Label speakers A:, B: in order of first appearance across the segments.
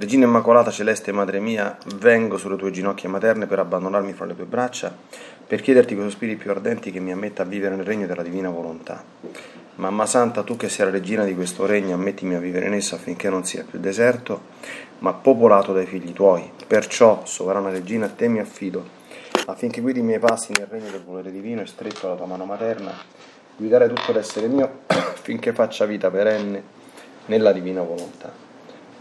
A: Regina Immacolata Celeste Madre mia, vengo sulle tue ginocchia materne per abbandonarmi fra le tue braccia, per chiederti con sospiri più ardenti che mi ammetta a vivere nel regno della divina volontà. Mamma Santa, tu che sei la regina di questo regno, ammettimi a vivere in esso affinché non sia più deserto, ma popolato dai figli tuoi. Perciò, sovrana regina, a te mi affido affinché guidi i miei passi nel regno del volere divino e stretto alla tua mano materna, guidare tutto l'essere mio affinché faccia vita perenne nella divina volontà.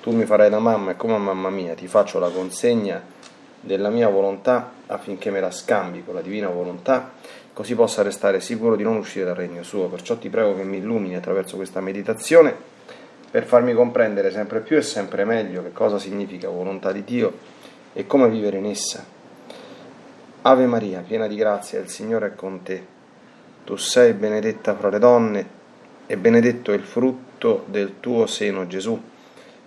A: Tu mi farai da mamma e come mamma mia ti faccio la consegna della mia volontà affinché me la scambi con la divina volontà, così possa restare sicuro di non uscire dal regno suo. Perciò ti prego che mi illumini attraverso questa meditazione per farmi comprendere sempre più e sempre meglio che cosa significa volontà di Dio e come vivere in essa Ave Maria, piena di grazia, il Signore è con te. Tu sei benedetta fra le donne e benedetto è il frutto del tuo seno, Gesù.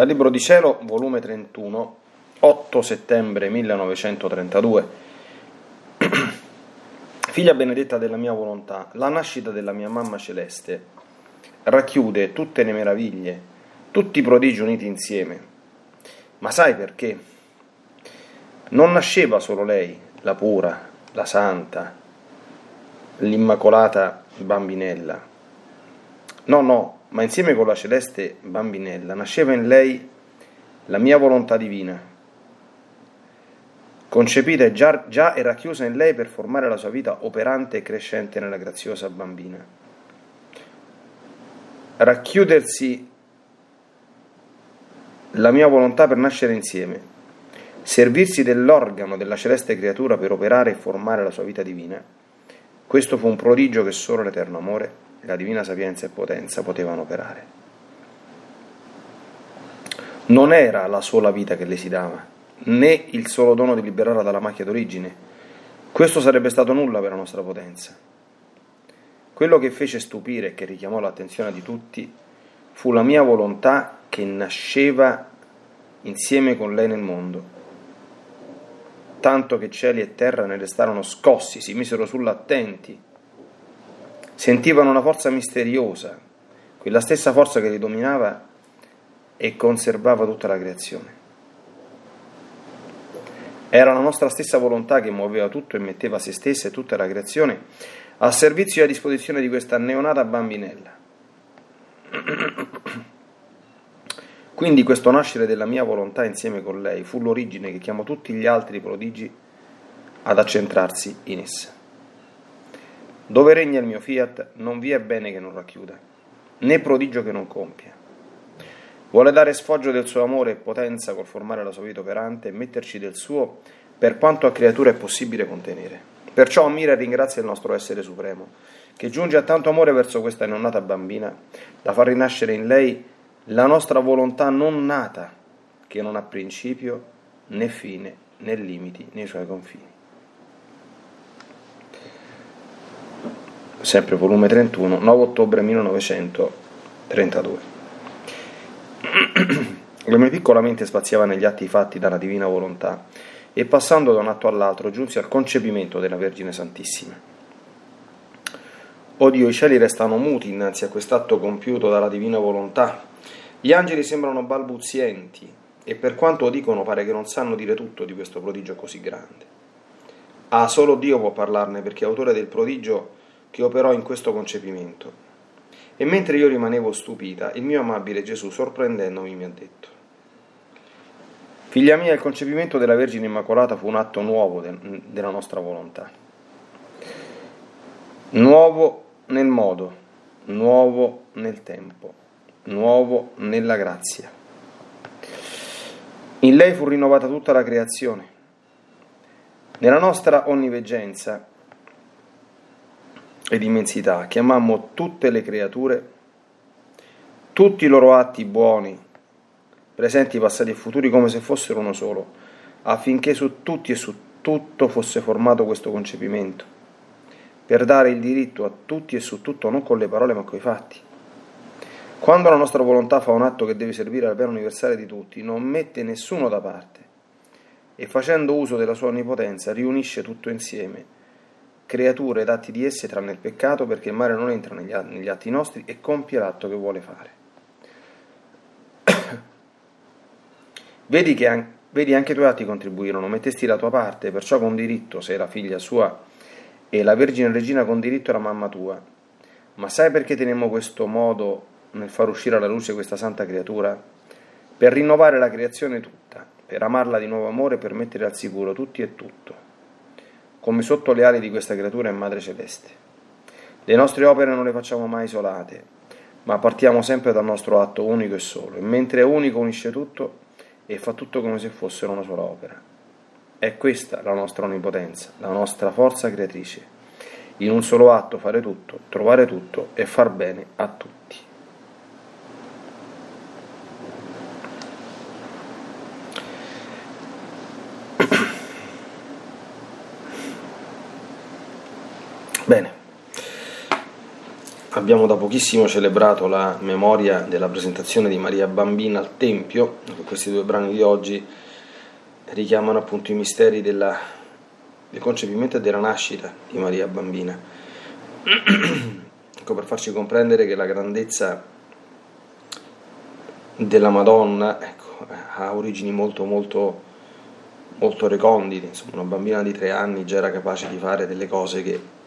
A: Dal Libro di Cielo, volume 31, 8 settembre 1932. Figlia benedetta della mia volontà, la nascita della mia mamma celeste racchiude tutte le meraviglie, tutti i prodigi uniti insieme. Ma sai perché? Non nasceva solo lei, la pura, la santa, l'immacolata bambinella. No, no, ma insieme con la celeste bambinella nasceva in lei la mia volontà divina, concepita e già, già e racchiusa in lei per formare la sua vita operante e crescente nella graziosa bambina. Racchiudersi la mia volontà per nascere insieme, servirsi dell'organo della celeste creatura per operare e formare la sua vita divina, Questo fu un prodigio che solo l'eterno amore, la divina sapienza e potenza potevano operare. Non era la sola vita che le si dava, né il solo dono di liberarla dalla macchia d'origine. Questo sarebbe stato nulla per la nostra potenza. Quello che fece stupire e che richiamò l'attenzione di tutti fu la mia volontà che nasceva insieme con lei nel mondo tanto che cieli e terra ne restarono scossi, si misero sull'attenti. Sentivano una forza misteriosa, quella stessa forza che li dominava e conservava tutta la creazione. Era la nostra stessa volontà che muoveva tutto e metteva se stessa e tutta la creazione a servizio e a disposizione di questa neonata bambinella. Quindi questo nascere della mia volontà insieme con lei fu l'origine che chiamò tutti gli altri prodigi ad accentrarsi in essa. Dove regna il mio fiat non vi è bene che non racchiuda, né prodigio che non compia. Vuole dare sfoggio del suo amore e potenza col formare la sua vita operante e metterci del suo per quanto a creatura è possibile contenere. Perciò ammira e ringrazia il nostro essere supremo, che giunge a tanto amore verso questa neonata bambina, da far rinascere in lei la nostra volontà non nata, che non ha principio né fine né limiti nei suoi confini. Sempre volume 31, 9 ottobre 1932. La mia piccola mente spaziava negli atti fatti dalla divina volontà e passando da un atto all'altro giunsi al concepimento della Vergine Santissima. Odio, i cieli restano muti innanzi a quest'atto compiuto dalla divina volontà gli angeli sembrano balbuzienti e per quanto dicono pare che non sanno dire tutto di questo prodigio così grande. Ah, solo Dio può parlarne perché autore del prodigio che operò in questo concepimento. E mentre io rimanevo stupita, il mio amabile Gesù, sorprendendomi, mi ha detto, Figlia mia, il concepimento della Vergine Immacolata fu un atto nuovo de- della nostra volontà. Nuovo nel modo, nuovo nel tempo nuovo nella grazia. In lei fu rinnovata tutta la creazione. Nella nostra onniveggenza ed immensità. Chiamammo tutte le creature, tutti i loro atti buoni, presenti, passati e futuri come se fossero uno solo, affinché su tutti e su tutto fosse formato questo concepimento, per dare il diritto a tutti e su tutto non con le parole ma con i fatti. Quando la nostra volontà fa un atto che deve servire al bene universale di tutti, non mette nessuno da parte e facendo uso della sua onnipotenza riunisce tutto insieme, creature ed atti di esse tranne il peccato perché il male non entra negli atti nostri e compie l'atto che vuole fare. vedi che anche, vedi anche i tuoi atti contribuirono, mettesti la tua parte, perciò con diritto sei la figlia sua e la Vergine Regina con diritto era mamma tua. Ma sai perché tenemmo questo modo nel far uscire alla luce questa santa creatura? Per rinnovare la creazione tutta, per amarla di nuovo amore, per mettere al sicuro tutti e tutto, come sotto le ali di questa creatura è Madre Celeste. Le nostre opere non le facciamo mai isolate, ma partiamo sempre dal nostro atto unico e solo, e mentre è unico unisce tutto e fa tutto come se fossero una sola opera. È questa la nostra onnipotenza, la nostra forza creatrice. In un solo atto fare tutto, trovare tutto e far bene a tutti. Bene, abbiamo da pochissimo celebrato la memoria della presentazione di Maria Bambina al Tempio, questi due brani di oggi richiamano appunto i misteri della, del concepimento e della nascita di Maria Bambina. ecco, per farci comprendere che la grandezza della Madonna ecco, ha origini molto molto molto recondite, insomma una bambina di tre anni già era capace di fare delle cose che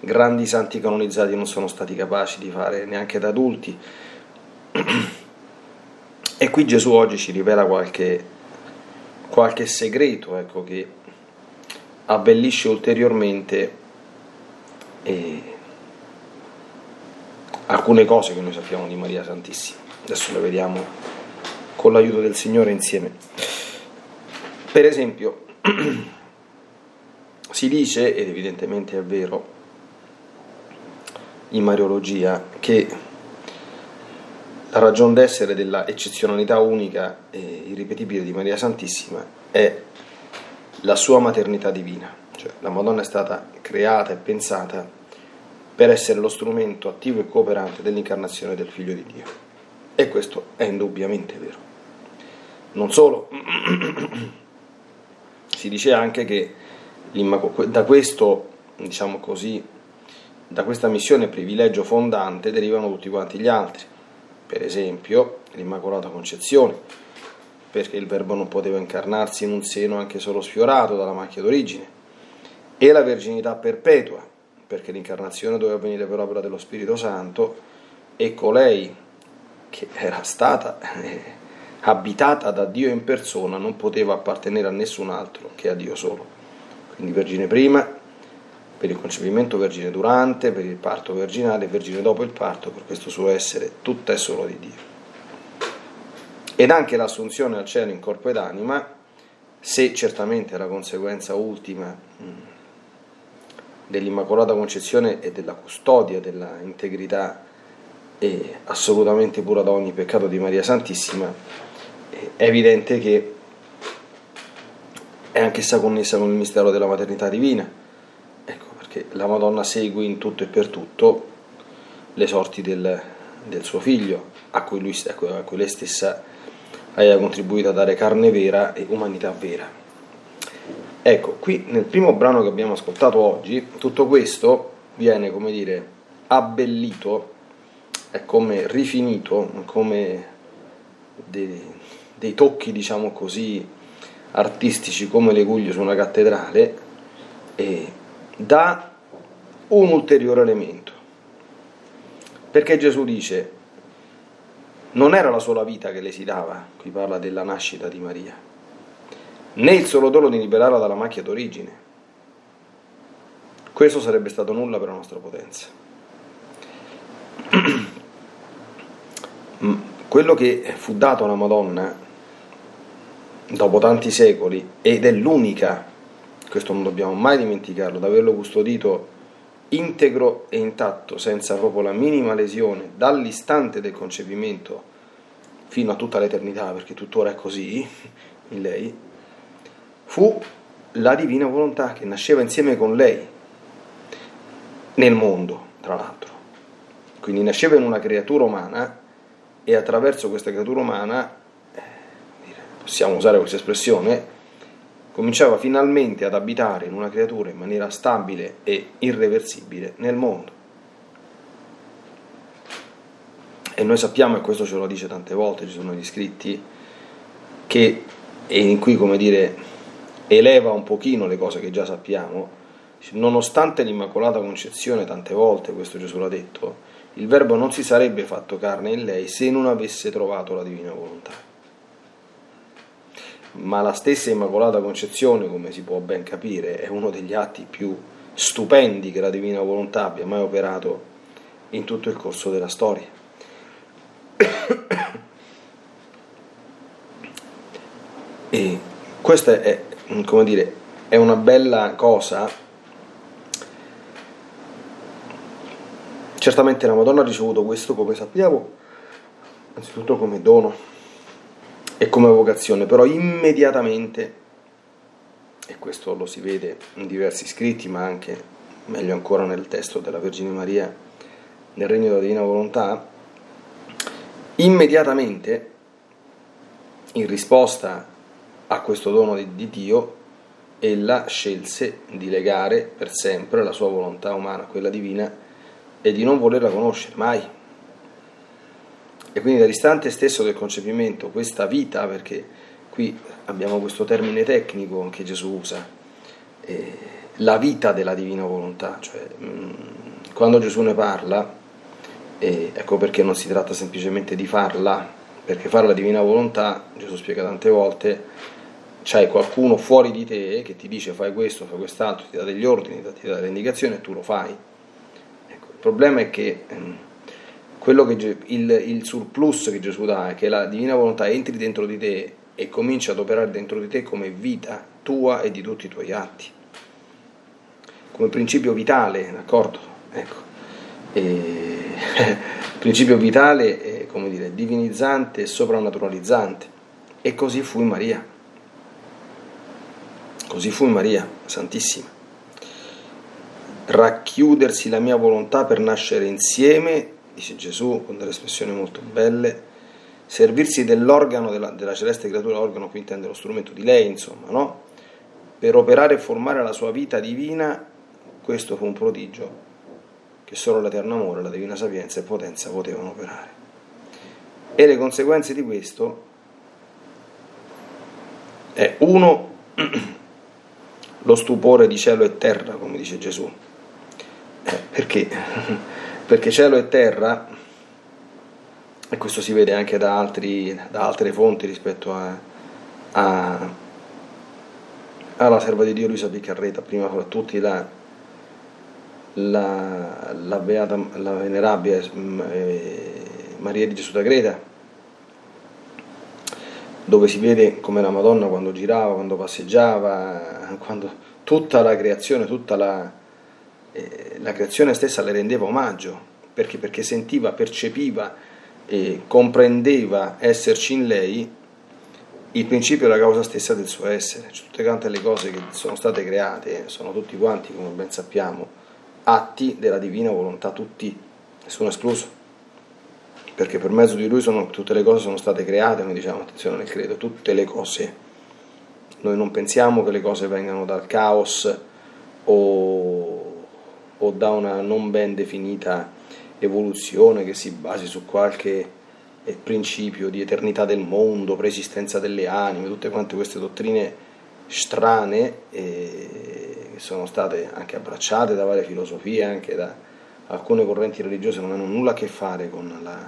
A: grandi santi canonizzati non sono stati capaci di fare neanche da adulti. E qui Gesù oggi ci rivela qualche, qualche segreto ecco, che abbellisce ulteriormente eh, alcune cose che noi sappiamo di Maria Santissima. Adesso le vediamo con l'aiuto del Signore insieme. Per esempio, si dice, ed evidentemente è vero, in Mariologia che la ragione d'essere della eccezionalità unica e irripetibile di Maria Santissima è la sua maternità divina, cioè la Madonna è stata creata e pensata per essere lo strumento attivo e cooperante dell'incarnazione del Figlio di Dio. E questo è indubbiamente vero. Non solo, si dice anche che da questo, diciamo così, da questa missione privilegio fondante derivano tutti quanti gli altri. Per esempio, l'Immacolata Concezione, perché il Verbo non poteva incarnarsi in un seno anche solo sfiorato dalla macchia d'origine, e la Verginità Perpetua, perché l'incarnazione doveva avvenire per opera dello Spirito Santo e colei che era stata eh, abitata da Dio in persona non poteva appartenere a nessun altro che a Dio solo. Quindi Vergine prima, per il concepimento vergine durante, per il parto verginale, vergine dopo il parto, per questo suo essere tutta e solo di Dio. Ed anche l'assunzione al cielo in corpo ed anima, se certamente è la conseguenza ultima dell'Immacolata Concezione e della custodia della integrità e assolutamente pura da ogni peccato di Maria Santissima, è evidente che è anch'essa connessa con il mistero della maternità divina che la Madonna segue in tutto e per tutto le sorti del, del suo figlio, a cui, lui, a cui lei stessa aveva contribuito a dare carne vera e umanità vera. Ecco, qui nel primo brano che abbiamo ascoltato oggi, tutto questo viene, come dire, abbellito, è come rifinito, come dei, dei tocchi, diciamo così, artistici come le guglie su una cattedrale, e dà un ulteriore elemento. Perché Gesù dice, non era la sola vita che le si dava, qui parla della nascita di Maria, né il solo dono di liberarla dalla macchia d'origine. Questo sarebbe stato nulla per la nostra potenza. Quello che fu dato alla Madonna dopo tanti secoli ed è l'unica questo non dobbiamo mai dimenticarlo, ad averlo custodito integro e intatto, senza proprio la minima lesione, dall'istante del concepimento fino a tutta l'eternità, perché tuttora è così in lei, fu la divina volontà che nasceva insieme con lei nel mondo, tra l'altro. Quindi nasceva in una creatura umana e attraverso questa creatura umana, eh, possiamo usare questa espressione, cominciava finalmente ad abitare in una creatura in maniera stabile e irreversibile nel mondo. E noi sappiamo, e questo ce lo dice tante volte, ci sono gli scritti, che, e in cui, come dire, eleva un pochino le cose che già sappiamo, nonostante l'Immacolata Concezione, tante volte questo Gesù l'ha detto, il Verbo non si sarebbe fatto carne in lei se non avesse trovato la divina volontà ma la stessa Immacolata Concezione, come si può ben capire, è uno degli atti più stupendi che la Divina Volontà abbia mai operato in tutto il corso della storia. E questa è, come dire, è una bella cosa. Certamente la Madonna ha ricevuto questo, come sappiamo, anzitutto come dono e come vocazione, però immediatamente, e questo lo si vede in diversi scritti, ma anche meglio ancora nel testo della Vergine Maria nel regno della Divina Volontà, immediatamente, in risposta a questo dono di, di Dio, ella scelse di legare per sempre la sua volontà umana a quella divina e di non volerla conoscere mai e quindi dall'istante stesso del concepimento, questa vita, perché qui abbiamo questo termine tecnico che Gesù usa, eh, la vita della divina volontà, cioè mh, mm, quando Gesù ne parla, eh, ecco perché non si tratta semplicemente di farla, perché fare la divina volontà, Gesù spiega tante volte, c'è qualcuno fuori di te che ti dice fai questo, fai quest'altro, ti dà degli ordini, ti dà delle indicazioni e tu lo fai. Ecco, il problema è che... Ehm, quello che il, il surplus che Gesù dà che la divina volontà entri dentro di te e comincia ad operare dentro di te come vita tua e di tutti i tuoi atti, come principio vitale, d'accordo? Ecco. e, principio vitale, come dire, divinizzante e soprannaturalizzante. E così fu in Maria. Così fu in Maria, Santissima. Racchiudersi la mia volontà per nascere insieme, dice Gesù con delle espressioni molto belle, servirsi dell'organo della, della celeste creatura, l'organo qui intende lo strumento di lei, insomma, no? Per operare e formare la sua vita divina, questo fu un prodigio che solo l'eterno amore, la divina sapienza e potenza potevano operare. E le conseguenze di questo è uno lo stupore di cielo e terra, come dice Gesù. Eh, perché? Perché cielo e terra, e questo si vede anche da, altri, da altre fonti rispetto a, a, alla serva di Dio Luisa Piccarreta, prima fra tutti la, la, la, beata, la venerabile mm, eh, Maria di Gesù da Greta, dove si vede come la Madonna quando girava, quando passeggiava, quando tutta la creazione, tutta la, eh, la creazione stessa le rendeva omaggio, perché, perché sentiva, percepiva e comprendeva esserci in lei il principio e la causa stessa del suo essere, cioè, tutte quante le cose che sono state create sono tutti quanti, come ben sappiamo, atti della divina volontà, tutti, nessuno escluso. Perché per mezzo di lui sono, tutte le cose sono state create, noi diciamo attenzione nel credo, tutte le cose. Noi non pensiamo che le cose vengano dal caos o, o da una non ben definita evoluzione che si basi su qualche eh, principio di eternità del mondo, preesistenza delle anime, tutte quante queste dottrine strane eh, che sono state anche abbracciate da varie filosofie, anche da alcune correnti religiose, non hanno nulla a che fare con la,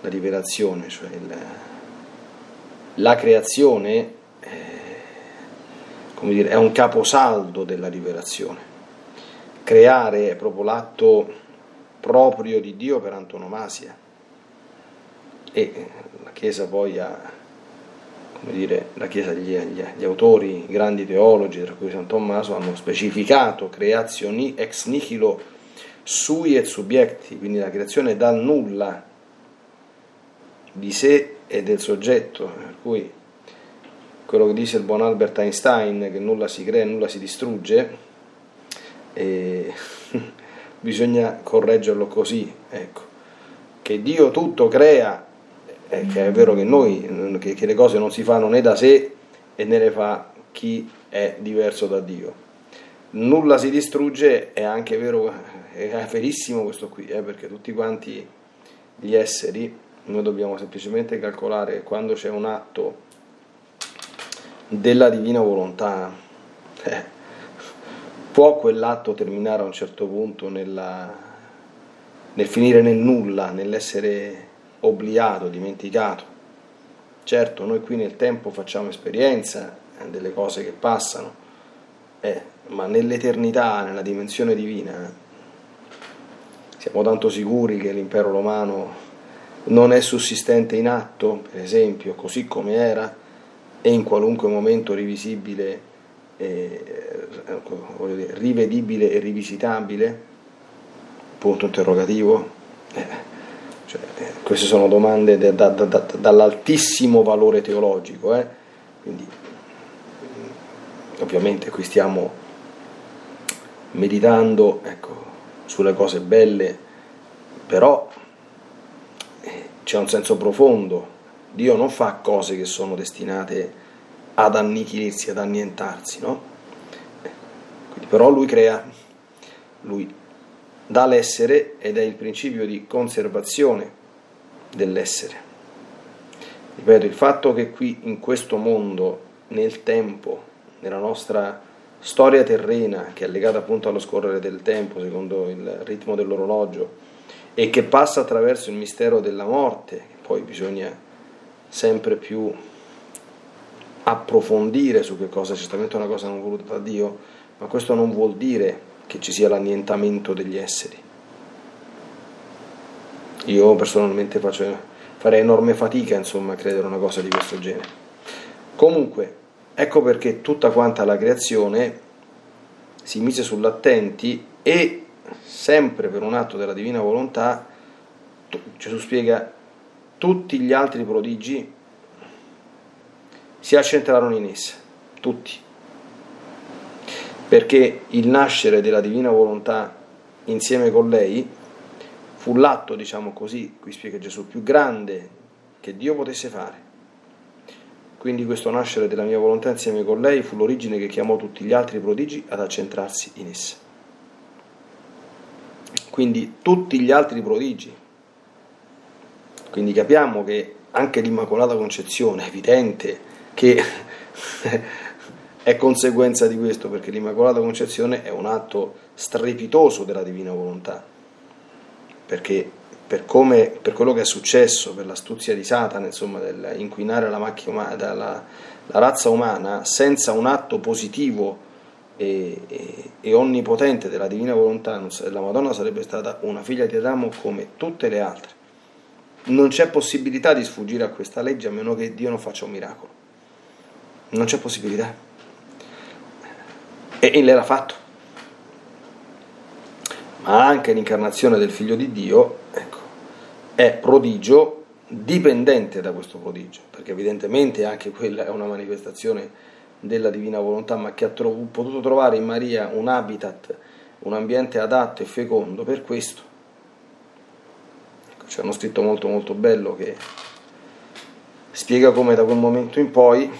A: la rivelazione, cioè il, la creazione eh, come dire, è un caposaldo della rivelazione. Creare è proprio l'atto proprio di Dio per antonomasia. E la Chiesa poi ha come dire, la Chiesa, gli, gli, gli, autori, i grandi teologi, tra cui San Tommaso, hanno specificato creazioni ex nihilo sui et subjecti, quindi la creazione dal nulla di sé e del soggetto, per cui quello che dice il buon Albert Einstein, che nulla si crea, nulla si distrugge, e bisogna correggerlo così, ecco, che Dio tutto crea eh, che è vero che noi, che, che le cose non si fanno né da sé e né le fa chi è diverso da Dio. Nulla si distrugge, è anche vero, è verissimo questo qui, eh, perché tutti quanti gli esseri, noi dobbiamo semplicemente calcolare quando c'è un atto della divina volontà, eh, può quell'atto terminare a un certo punto nella, nel finire nel nulla, nell'essere obliato, dimenticato. Certo, noi qui nel tempo facciamo esperienza delle cose che passano, eh, ma nell'eternità, nella dimensione divina, siamo tanto sicuri che l'impero romano non è sussistente in atto, per esempio, così come era, e in qualunque momento rivisibile, eh, dire, rivedibile e rivisitabile? Punto interrogativo. Eh cioè, eh, queste sono domande da, da, da, dall'altissimo valore teologico, eh? quindi ovviamente qui stiamo meditando ecco, sulle cose belle, però eh, c'è un senso profondo, Dio non fa cose che sono destinate ad annichilirsi, ad annientarsi, no? Quindi, però lui crea, lui dà l'essere ed è il principio di conservazione dell'essere. Ripeto, il fatto che qui in questo mondo, nel tempo, nella nostra storia terrena, che è legata appunto allo scorrere del tempo, secondo il ritmo dell'orologio, e che passa attraverso il mistero della morte, che poi bisogna sempre più approfondire su che cosa, certamente è una cosa non voluta da Dio, ma questo non vuol dire che ci sia l'annientamento degli esseri. Io personalmente faccio, farei enorme fatica insomma, a credere una cosa di questo genere. Comunque, ecco perché tutta quanta la creazione si mise sull'attenti e sempre per un atto della divina volontà, Gesù spiega, tutti gli altri prodigi si accentrarono in essa, tutti, perché il nascere della divina volontà insieme con lei fu l'atto, diciamo così, qui spiega Gesù, più grande che Dio potesse fare. Quindi questo nascere della mia volontà insieme con lei fu l'origine che chiamò tutti gli altri prodigi ad accentrarsi in essa. Quindi tutti gli altri prodigi. Quindi capiamo che anche l'Immacolata Concezione evidente che è conseguenza di questo, perché l'Immacolata Concezione è un atto strepitoso della Divina Volontà, perché per, come, per quello che è successo, per l'astuzia di Satana, insomma, dell'inquinare la, umana, la, la razza umana, senza un atto positivo e, e, e, onnipotente della Divina Volontà, la Madonna sarebbe stata una figlia di Adamo come tutte le altre. Non c'è possibilità di sfuggire a questa legge a meno che Dio non faccia un miracolo. Non c'è possibilità. E, e l'era fatto. Ma anche l'incarnazione del Figlio di Dio ecco, è prodigio dipendente da questo prodigio, perché evidentemente anche quella è una manifestazione della divina volontà, ma che ha tro- potuto trovare in Maria un habitat, un ambiente adatto e fecondo per questo. Ecco, c'è uno scritto molto molto bello che spiega come da quel momento in poi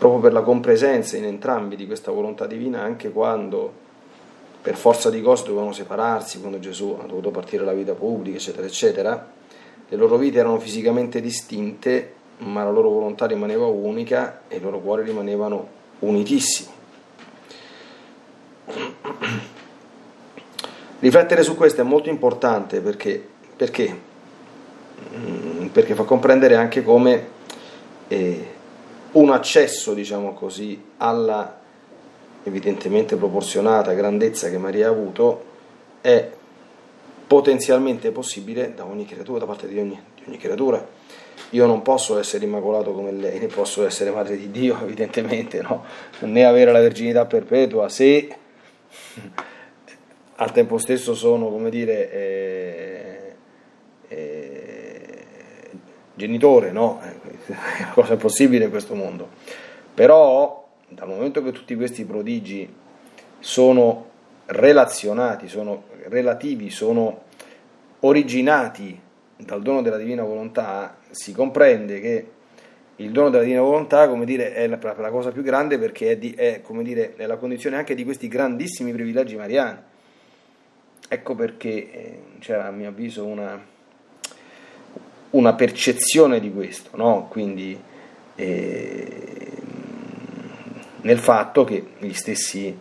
A: proprio per la compresenza in entrambi di questa volontà divina, anche quando per forza di cose dovevano separarsi, quando Gesù ha dovuto partire la vita pubblica, eccetera, eccetera, le loro vite erano fisicamente distinte, ma la loro volontà rimaneva unica e i loro cuori rimanevano unitissimi. Riflettere su questo è molto importante perché, perché, mm, perché fa comprendere anche come eh, un accesso, diciamo così, alla evidentemente proporzionata grandezza che Maria ha avuto è potenzialmente possibile da ogni creatura, da parte di ogni, di ogni creatura. Io non posso essere immacolato come lei, né posso essere madre di Dio, evidentemente, no? né avere la verginità perpetua se al tempo stesso sono, come dire, eh, eh, genitore, no? È una cosa possibile in questo mondo. Però, dal momento che tutti questi prodigi sono relazionati, sono relativi, sono originati dal dono della divina volontà, si comprende che il dono della divina volontà, come dire, è la, la cosa più grande perché è, di, è, dire, è, la condizione anche di questi grandissimi privilegi mariani. Ecco perché eh, c'era a mio avviso una, una percezione di questo, no? quindi eh, nel fatto che gli stessi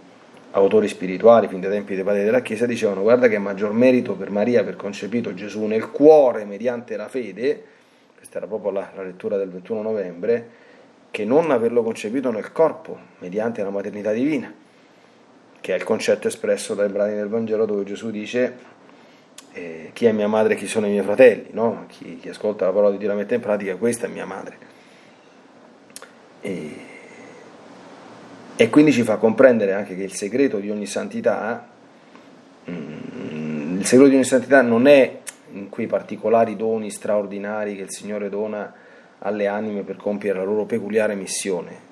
A: autori spirituali, fin dai tempi dei padri della Chiesa, dicevano guarda che maggior merito per Maria aver concepito Gesù nel cuore mediante la fede, questa era proprio la, la lettura del 21 novembre, che non averlo concepito nel corpo mediante la maternità divina, che è il concetto espresso dai brani del Vangelo dove Gesù dice eh, chi è mia madre e chi sono i miei fratelli, no? chi, chi, ascolta la parola di Dio la mette in pratica, questa è mia madre. E, e, quindi ci fa comprendere anche che il segreto di ogni santità, mm, il segreto di ogni santità non è in quei particolari doni straordinari che il Signore dona alle anime per compiere la loro peculiare missione,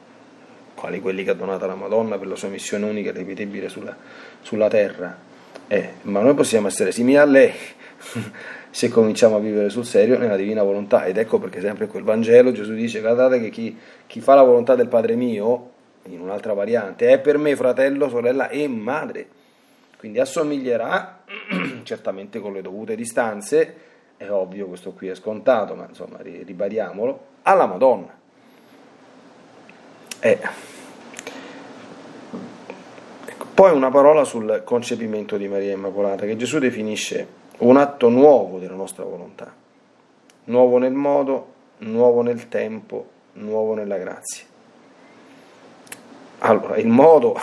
A: quali quelli che ha donato la Madonna per la sua missione unica e ripetibile sulla, sulla terra, eh, ma noi possiamo essere simili a lei se cominciamo a vivere sul serio nella divina volontà. Ed ecco perché sempre quel Vangelo Gesù dice, guardate che chi, chi fa la volontà del Padre mio, in un'altra variante, è per me fratello, sorella e madre. Quindi assomiglierà, certamente con le dovute distanze, è ovvio, questo qui è scontato, ma insomma ribadiamolo, alla Madonna. Eh, poi una parola sul concepimento di Maria Immacolata, che Gesù definisce un atto nuovo della nostra volontà, nuovo nel modo, nuovo nel tempo, nuovo nella grazia. Allora, il modo,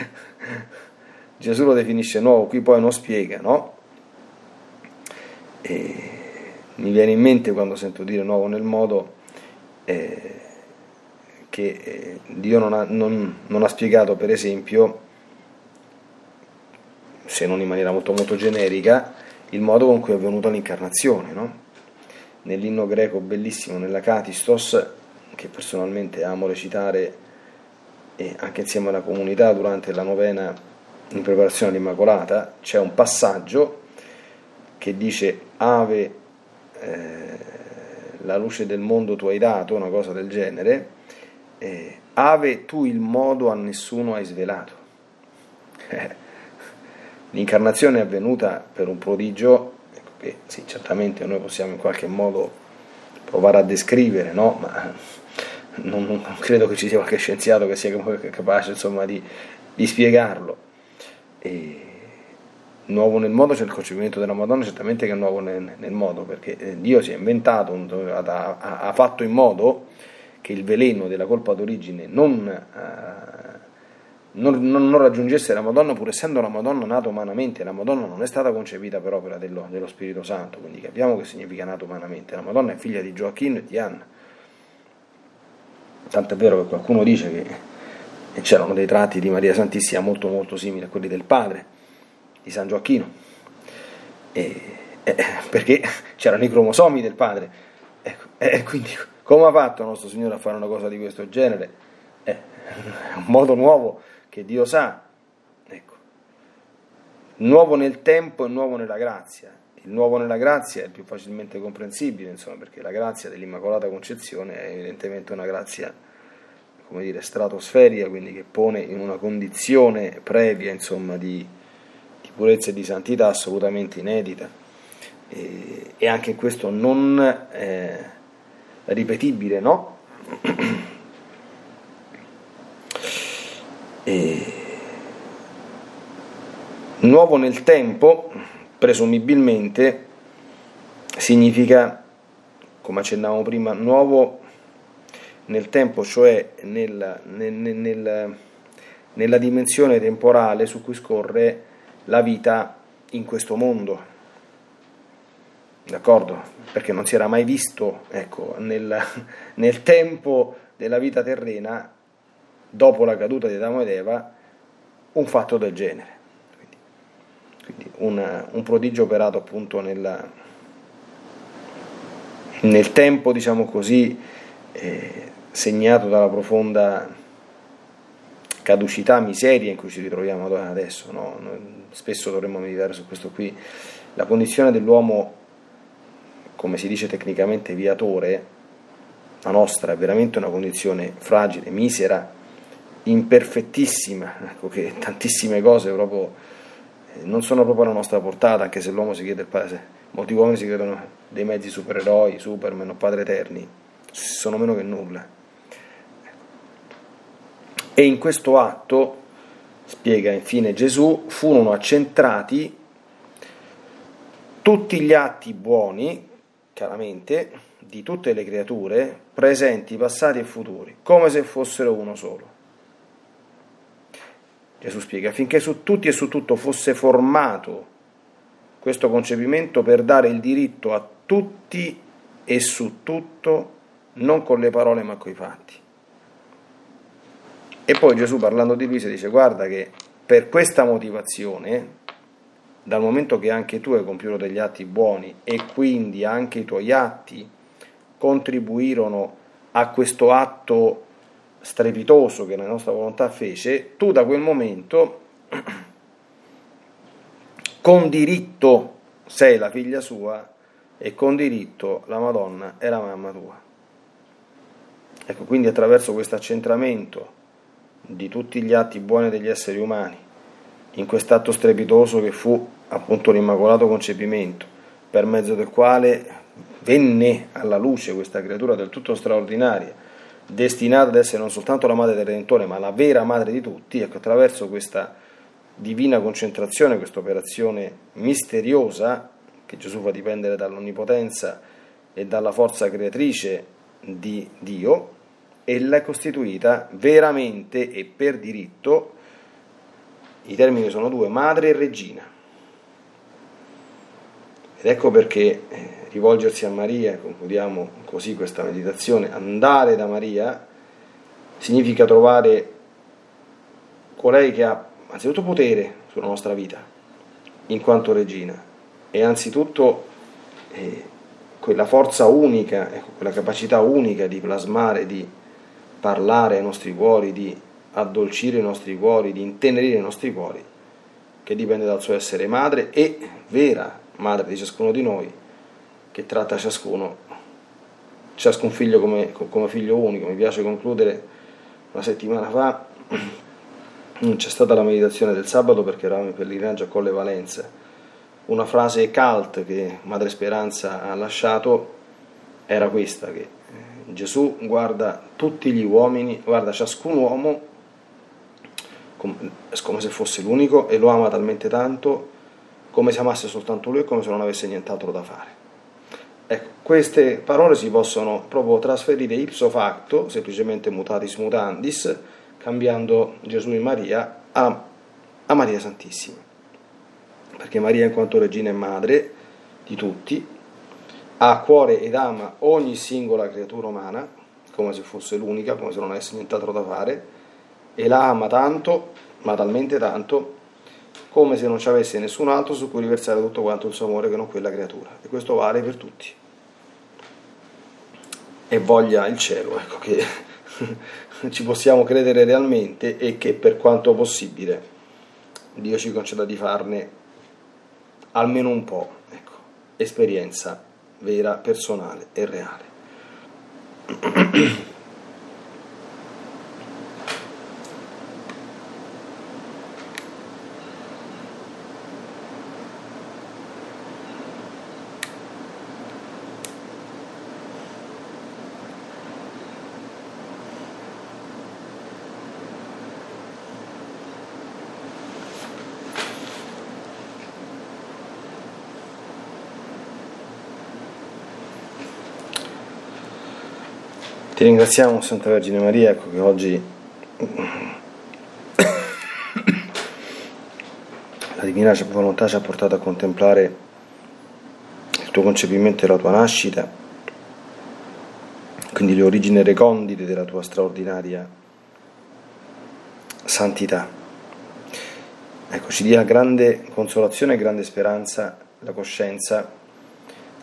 A: Gesù lo definisce nuovo, qui poi non spiega, no? E mi viene in mente quando sento dire nuovo nel modo, eh, che eh, Dio non ha, non, non ha, spiegato, per esempio, se non in maniera molto molto generica, il modo con cui è avvenuta l'incarnazione. No? Nell'inno greco bellissimo, nella Catistos, che personalmente amo recitare e anche insieme alla comunità durante la novena in preparazione all'Immacolata, c'è un passaggio che dice Ave eh, la luce del mondo tu hai dato, una cosa del genere, eh, Ave tu il modo a nessuno hai svelato. Eh, l'incarnazione è avvenuta per un prodigio ecco, che sì, certamente noi possiamo in qualche modo provare a descrivere, no? ma non, non, credo che ci sia qualche scienziato che sia capace insomma, di, di spiegarlo. E nuovo nel modo c'è il concepimento della Madonna, certamente che è nuovo nel, nel modo, perché eh, Dio si è inventato, ha, ha, fatto in modo che il veleno della colpa d'origine non, uh, non, non, raggiungesse la Madonna, pur essendo la Madonna nata umanamente, la Madonna non è stata concepita per opera dello, dello Spirito Santo, quindi capiamo che significa nata umanamente, la Madonna è figlia di Gioacchino e di Anna. Tanto è vero che qualcuno dice che c'erano dei tratti di Maria Santissima molto molto simili a quelli del padre, di San Gioacchino, e, eh, perché c'erano i cromosomi del padre. Ecco, e quindi come ha fatto nostro Signore a fare una cosa di questo genere? È un modo nuovo che Dio sa. Ecco. Nuovo nel tempo e nuovo nella grazia. Il nuovo nella grazia è il più facilmente comprensibile, insomma, perché la grazia dell'Immacolata Concezione è evidentemente una grazia, come dire, stratosferica, quindi che pone in una condizione previa, insomma, di, di purezza e di santità assolutamente inedita. E, e anche questo non eh, ripetibile, no? E, nuovo nel tempo presumibilmente significa, come accennavamo prima, nuovo nel tempo, cioè nel, nel, nel, nella dimensione temporale su cui scorre la vita in questo mondo. D'accordo? Perché non si era mai visto ecco, nel, nel tempo della vita terrena, dopo la caduta di Adamo ed Eva, un fatto del genere. Quindi un, un prodigio operato appunto nella, nel tempo, diciamo così, eh, segnato dalla profonda caducità, miseria in cui ci ritroviamo adesso. No? spesso dovremmo meditare su questo qui. La condizione dell'uomo, come si dice tecnicamente, viatore, la nostra è veramente una condizione fragile, misera, imperfettissima, ecco che tantissime cose proprio non sono proprio alla nostra portata, anche se l'uomo si chiede il padre, molti uomini si credono dei mezzi supereroi, Superman o Padre Eterni, sono meno che nulla. E in questo atto, spiega infine Gesù, furono accentrati tutti gli atti buoni, chiaramente, di tutte le creature, presenti, passati e futuri, come se fossero uno solo. Gesù spiega, affinché su tutti e su tutto fosse formato questo concepimento per dare il diritto a tutti e su tutto, non con le parole ma con i fatti. E poi Gesù parlando di lui si dice, guarda che per questa motivazione, dal momento che anche tu hai compiuto degli atti buoni e quindi anche i tuoi atti contribuirono a questo atto strepitoso che la nostra volontà fece, tu da quel momento con diritto sei la figlia sua e con diritto la Madonna è la mamma tua. Ecco, quindi attraverso questo accentramento di tutti gli atti buoni degli esseri umani, in quest'atto strepitoso che fu appunto l'immacolato concepimento, per mezzo del quale venne alla luce questa creatura del tutto straordinaria, destinata ad essere non soltanto la madre del Redentore, ma la vera madre di tutti, ecco, attraverso questa divina concentrazione, questa operazione misteriosa che Gesù fa dipendere dall'onnipotenza e dalla forza creatrice di Dio, ella è costituita veramente e per diritto, i termini sono due, madre e regina. Ed ecco perché eh, rivolgersi a Maria, concludiamo così questa meditazione, andare da Maria significa trovare colei che ha anzitutto potere sulla nostra vita, in quanto regina e anzitutto eh, quella forza unica, ecco, quella capacità unica di plasmare, di parlare ai nostri cuori, di addolcire i nostri cuori, di intenerire i nostri cuori, che dipende dal suo essere madre e vera madre di ciascuno di noi, che tratta ciascuno, ciascun figlio come, come figlio unico. Mi piace concludere una settimana fa, c'è stata la meditazione del sabato perché eravamo in pellegrinaggio a Colle Valenza una frase cult che Madre Speranza ha lasciato era questa, che eh, Gesù guarda tutti gli uomini, guarda ciascun uomo come se fosse l'unico e lo ama talmente tanto come se amasse soltanto lui e come se non avesse nient'altro da fare. Ecco, queste parole si possono proprio trasferire ipso facto, semplicemente mutatis mutandis, cambiando Gesù in Maria a, a Maria Santissima perché Maria in quanto regina e madre di tutti ha a cuore ed ama ogni singola creatura umana come se fosse l'unica, come se non avesse nient'altro da fare e la ama tanto, ma talmente tanto come se non ci avesse nessun altro su cui riversare tutto quanto il suo amore che non quella creatura e questo vale per tutti e voglia il cielo ecco che ci possiamo credere realmente e che per quanto possibile Dio ci conceda di farne almeno un po', ecco, esperienza vera, personale e reale. Ringraziamo Santa Vergine Maria, ecco che oggi la Divina Volontà ci ha portato a contemplare il tuo concepimento e la tua nascita, quindi le origini recondite della tua straordinaria santità. Ecco, ci dia grande consolazione e grande speranza la coscienza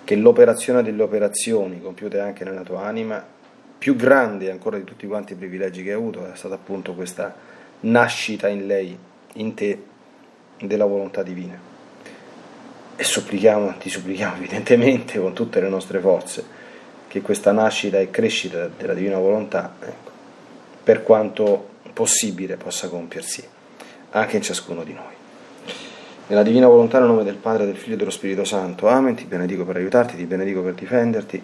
A: che l'operazione delle operazioni compiute anche nella tua anima più grande ancora di tutti quanti i privilegi che hai avuto è stata appunto questa nascita in lei, in te, della volontà divina. E supplichiamo, ti supplichiamo evidentemente con tutte le nostre forze che questa nascita e crescita della divina volontà, ecco, per quanto possibile, possa compiersi anche in ciascuno di noi. Nella divina volontà, nel nome del Padre, del Figlio e dello Spirito Santo. Amen. Ti benedico per aiutarti, ti benedico per difenderti.